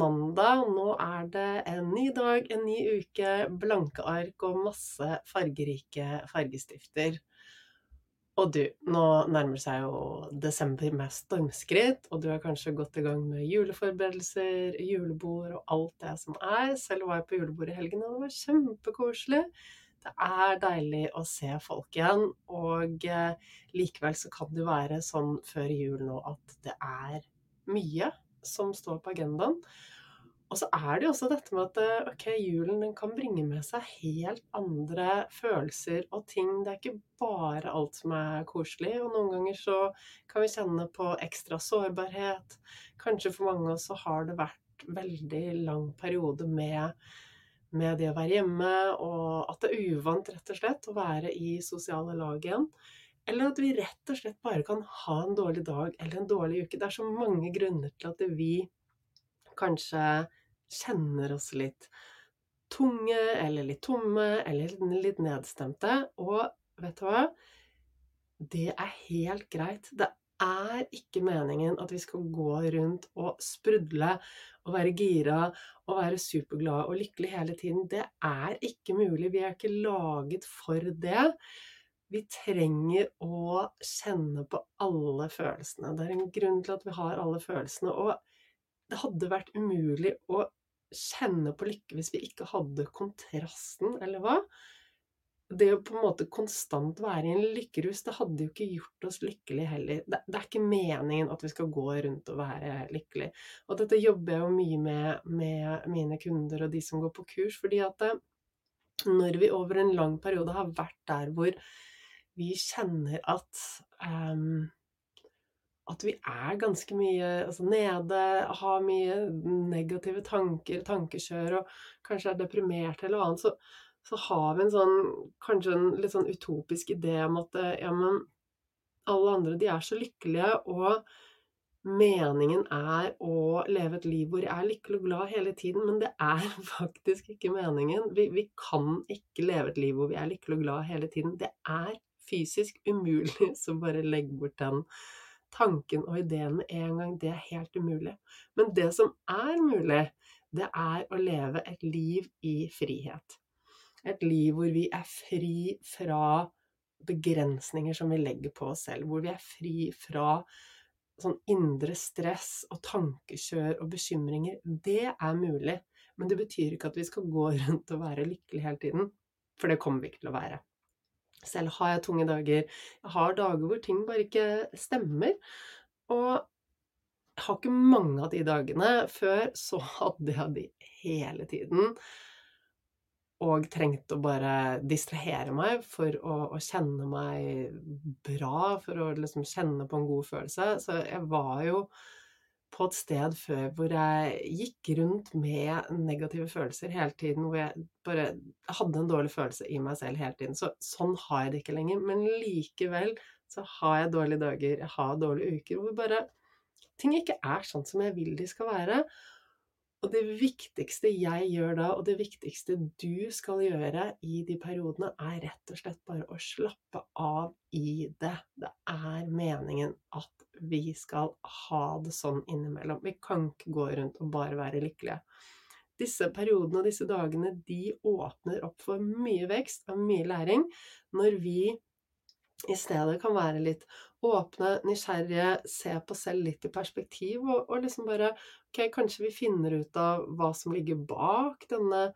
Mandag. Nå er det en ny dag, en ny uke, blanke ark og masse fargerike fargestifter. Og du, nå nærmer seg jo desember med stormskritt, og du er kanskje godt i gang med juleforberedelser, julebord og alt det som er. Selv var jeg på julebord i helgen, og det var kjempekoselig. Det er deilig å se folk igjen, og eh, likevel så kan det være sånn før jul nå at det er mye som står på agendaen. Og så er det jo også dette med at eh, ok, julen den kan bringe med seg helt andre følelser og ting. Det er ikke bare alt som er koselig, og noen ganger så kan vi kjenne på ekstra sårbarhet. Kanskje for mange av oss så har det vært veldig lang periode med, med det å være hjemme, og at det er uvant rett og slett å være i sosiale lag igjen. Eller at vi rett og slett bare kan ha en dårlig dag eller en dårlig uke. Det er så mange grunner til at vi kanskje kjenner oss litt tunge eller litt tomme eller litt nedstemte. Og vet du hva? Det er helt greit. Det er ikke meningen at vi skal gå rundt og sprudle og være gira og være superglade og lykkelig hele tiden. Det er ikke mulig. Vi er ikke laget for det. Vi trenger å kjenne på alle følelsene. Det er en grunn til at vi har alle følelsene. Og det hadde vært umulig å kjenne på lykke hvis vi ikke hadde kontrasten, eller hva? Det å på en måte konstant være i en lykkerus, det hadde jo ikke gjort oss lykkelige heller. Det, det er ikke meningen at vi skal gå rundt og være lykkelige. Og dette jobber jeg jo mye med med mine kunder og de som går på kurs, fordi at eh, når vi over en lang periode har vært der hvor vi kjenner at um, at vi er ganske mye altså nede, har mye negative tanker, tankekjør, og kanskje er deprimert eller annet, så, så, har vi en sånn kanskje en litt sånn utopisk idé om at ja, men alle andre, de er så lykkelige, og meningen er å leve et liv hvor jeg er lykkelig og glad hele tiden, men det er faktisk ikke meningen. Vi, vi kan ikke leve et liv hvor vi er lykkelig og glad hele tiden. Det er fysisk umulig, så bare legg bort den tanken og ideen med en gang. Det er helt umulig. Men det som er mulig, det er å leve et liv i frihet. Et liv hvor vi er fri fra begrensninger som vi legger på oss selv. Hvor vi er fri fra sånn indre stress og tankekjør og bekymringer. Det er mulig. Men det betyr ikke at vi skal gå rundt og være lykkelige hele tiden. For det kommer vi ikke til å være. Selv har jeg tunge dager. Jeg har dager hvor ting bare ikke stemmer. Og jeg har ikke mange av de dagene. Før så hadde jeg de hele tiden. Og trengte å bare distrahere meg for å, å kjenne meg bra, for å liksom kjenne på en god følelse. Så jeg var jo på et sted før hvor jeg gikk rundt med negative følelser hele tiden, hvor jeg bare hadde en dårlig følelse i meg selv hele tiden. Så sånn har jeg det ikke lenger. Men likevel så har jeg dårlige dager, jeg har dårlige uker hvor bare ting ikke er sånn som jeg vil de skal være. Og det viktigste jeg gjør da, og det viktigste du skal gjøre i de periodene, er rett og slett bare å slappe av i det. Det er meningen at vi skal ha det sånn innimellom. Vi kan ikke gå rundt og bare være lykkelige. Disse periodene og disse dagene de åpner opp for mye vekst og mye læring når vi i stedet kan være litt åpne, nysgjerrige, se på selv litt i perspektiv, og, og, liksom bare Ok, kanskje vi finner ut av hva som ligger bak denne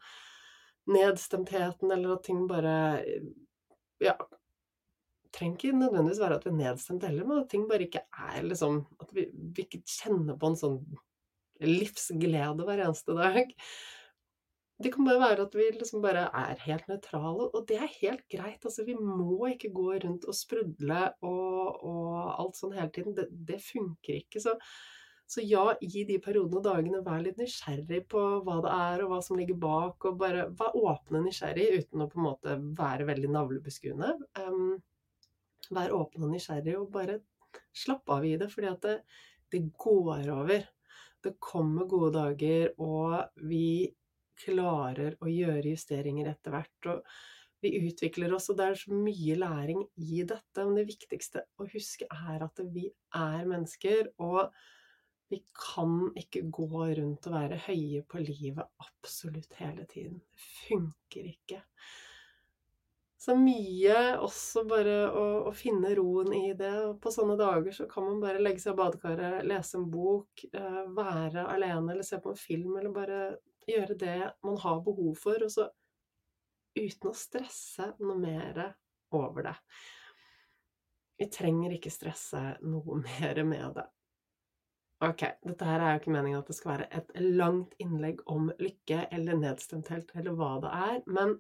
nedstemtheten, eller at ting bare Ja, trenger ikke nødvendigvis være at vi er nedstemt heller, men at ting bare ikke er liksom At vi, vi ikke kjenner på en sånn livsglede hver eneste dag. Det kan bare være at vi liksom bare er helt nøytrale, og det er helt greit. Altså, vi må ikke gå rundt og sprudle og, og alt sånn hele tiden. Det, det funker ikke. Så, så, ja, i de periodene og dagene, vær litt nysgjerrig på hva det er, og hva som ligger bak, og bare vær åpne nysgjerrig uten å på en måte være veldig navlebeskuende. Um, vær åpen og nysgjerrig, og bare slapp av i det, fordi at det, det går over. Det kommer gode dager, og vi klarer å gjøre justeringer etter hvert. Og vi utvikler oss, og det er så mye læring i dette. Men det viktigste å huske er at vi er mennesker, og vi kan ikke gå rundt og være høye på livet absolutt hele tiden. Det funker ikke. Så mye også bare å, å, finne roen i det. Og på sånne dager så kan man bare legge seg i badekaret, lese en bok, eh, være alene eller se på en film, eller bare gjøre det man har behov for, og så uten å stresse noe mer over det. Vi trenger ikke stresse noe mer med det. Ok, dette her er jo ikke meningen at det skal være et langt innlegg om lykke eller nedstemthet eller hva det er, men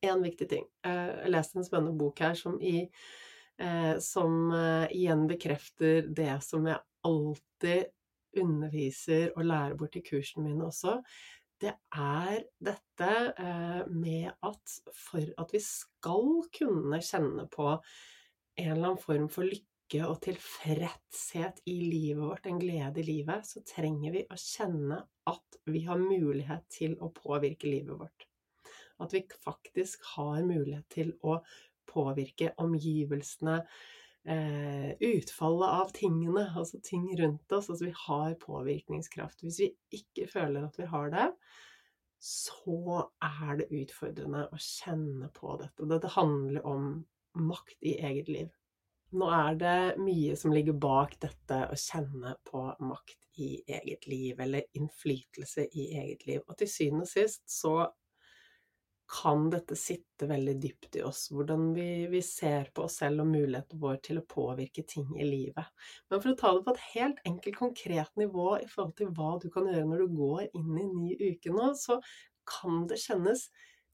en viktig ting. Eh, jeg leste en spennende bok her som, i, eh, som eh, igjen bekrefter det som jeg alltid underviser og lærer bort i kursene mine også. Det er dette med at for at vi skal kunne kjenne på en eller annen form for lykke og tilfredshet i livet vårt, en glede i livet, så trenger vi å kjenne at vi har mulighet til å påvirke livet vårt. At vi faktisk har mulighet til å påvirke omgivelsene, eh, utfallet av tingene, altså ting rundt oss. Altså vi har påvirkningskraft. Hvis vi ikke føler at vi har det, så er det utfordrende å kjenne på dette. Dette handler om makt i eget liv. Nå er det mye som ligger bak dette å kjenne på makt i eget liv, eller innflytelse i eget liv. Og til syvende og sist så kan dette sitte veldig dypt i oss, hvordan vi, vi, ser på oss selv og muligheten vår til å påvirke ting i livet. Men for å ta det på et helt enkelt, konkret nivå i forhold til hva du kan gjøre når du går inn i en ny uke nå, så kan det kjennes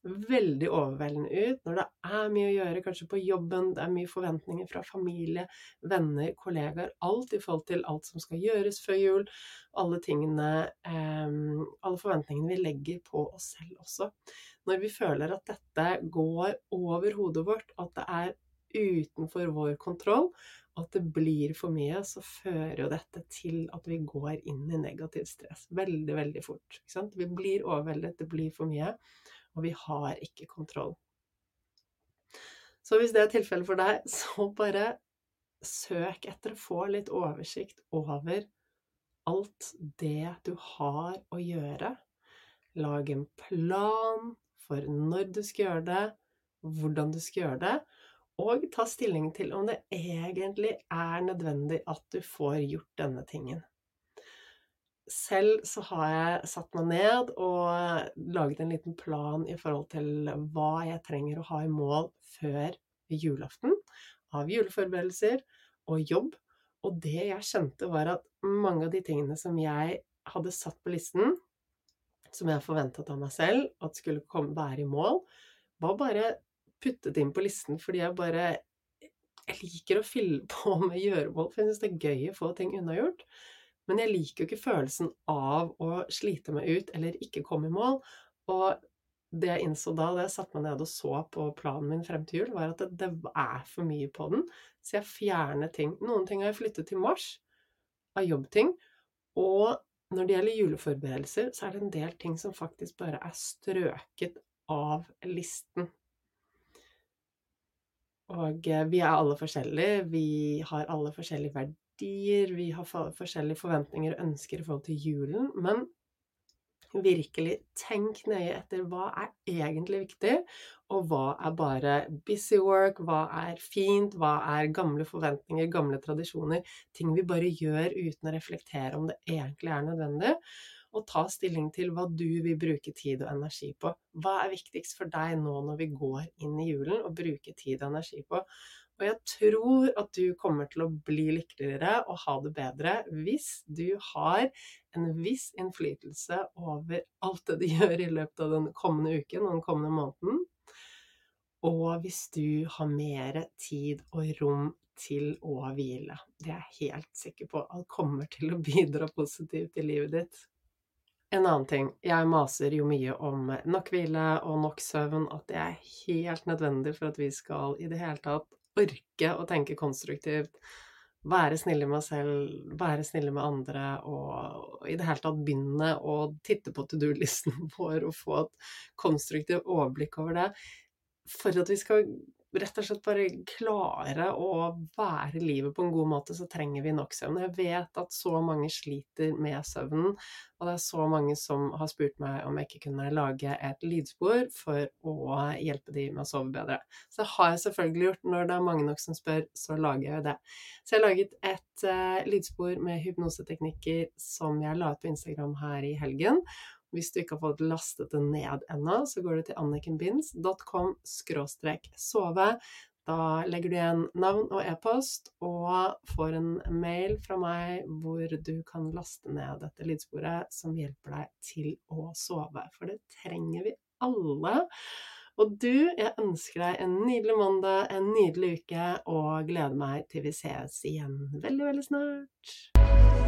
veldig overveldende ut når det er mye å gjøre, kanskje på jobben, det er mye forventninger fra familie, venner, kollegaer, alt i forhold til alt som skal gjøres før jul, alle tingene, eh, alle forventningene vi legger på oss selv også når vi føler at dette går over hodet vårt, at det er utenfor vår kontroll, og at det blir for mye, så fører jo dette til at vi går inn i negativt stress veldig, veldig fort. Vi blir overveldet, det blir for mye, og vi har ikke kontroll. Så hvis det er tilfellet for deg, så bare søk etter å få litt oversikt over alt det du har å gjøre. Lag en plan, for når du skal gjøre det, hvordan du skal gjøre det, og ta stilling til om det egentlig er nødvendig at du får gjort denne tingen. Selv så har jeg satt meg ned og laget en liten plan i forhold til hva jeg trenger å ha i mål før julaften av juleforberedelser og jobb. Og det jeg skjønte, var at mange av de tingene som jeg hadde satt på listen, som jeg forventet av meg selv at skulle komme, være i mål, var bare puttet inn på listen fordi jeg bare Jeg liker å fylle på med gjøremål, for jeg syns det er gøy å få ting unnagjort. Men jeg liker jo ikke følelsen av å slite meg ut eller ikke komme i mål. Og det jeg innså da, da jeg satte meg ned og så på planen min frem til jul, var at det, det er for mye på den. Så jeg fjerner ting. Noen ting har jeg flyttet til mars av jobbting. Og når det gjelder juleforberedelser, så er det en del ting som faktisk bare er strøket av listen. Og eh, vi er alle forskjellige, vi har alle forskjellige verdier, vi har forskjellige forventninger og ønsker i forhold til julen, men virkelig tenk nøye etter hva er egentlig viktig, og hva er bare busy work, hva er fint, hva er gamle forventninger, gamle tradisjoner, ting vi bare gjør uten å reflektere om det egentlig er nødvendig, og ta stilling til hva du vil bruke tid og energi på. Hva er viktigst for deg nå når vi går inn i julen, og bruke tid og energi på? Og jeg tror at du kommer til å bli lykkeligere og ha det bedre hvis du har en viss innflytelse over alt det du gjør i løpet av den kommende uken og den kommende måneden. Og hvis du har mer tid og rom til å hvile. Det er jeg helt sikker på at kommer til å bidra positivt i livet ditt. En annen ting. Jeg maser jo mye om nok hvile og nok søvn, at det er helt nødvendig for at vi skal i det hele tatt orke å tenke konstruktivt, være snille med meg selv, være snille med andre, og i det hele tatt begynne å titte på to do-listen vår og få et konstruktivt overblikk over det. For at vi skal rett og slett bare klare å være livet på en god måte, så trenger vi nok søvn. Jeg vet at så mange sliter med søvnen, og det er så mange som har spurt meg om jeg ikke kunne lage et lydspor for å hjelpe dem med å sove bedre. Så det har jeg selvfølgelig gjort. Når det er mange nok som spør, så lager jeg det. Så jeg har laget et uh, lydspor med hypnoseteknikker som jeg la ut på Instagram her i helgen. Hvis du ikke har fått lastet det ned ennå, så går du til annikenbinds.com sove. Da legger du igjen navn og e-post, og får en mail fra meg hvor du kan laste ned dette lydsporet som hjelper deg til å sove. For det trenger vi alle. Og du, jeg ønsker deg en nydelig mandag, en nydelig uke, og gleder meg til vi ses igjen veldig, veldig snart.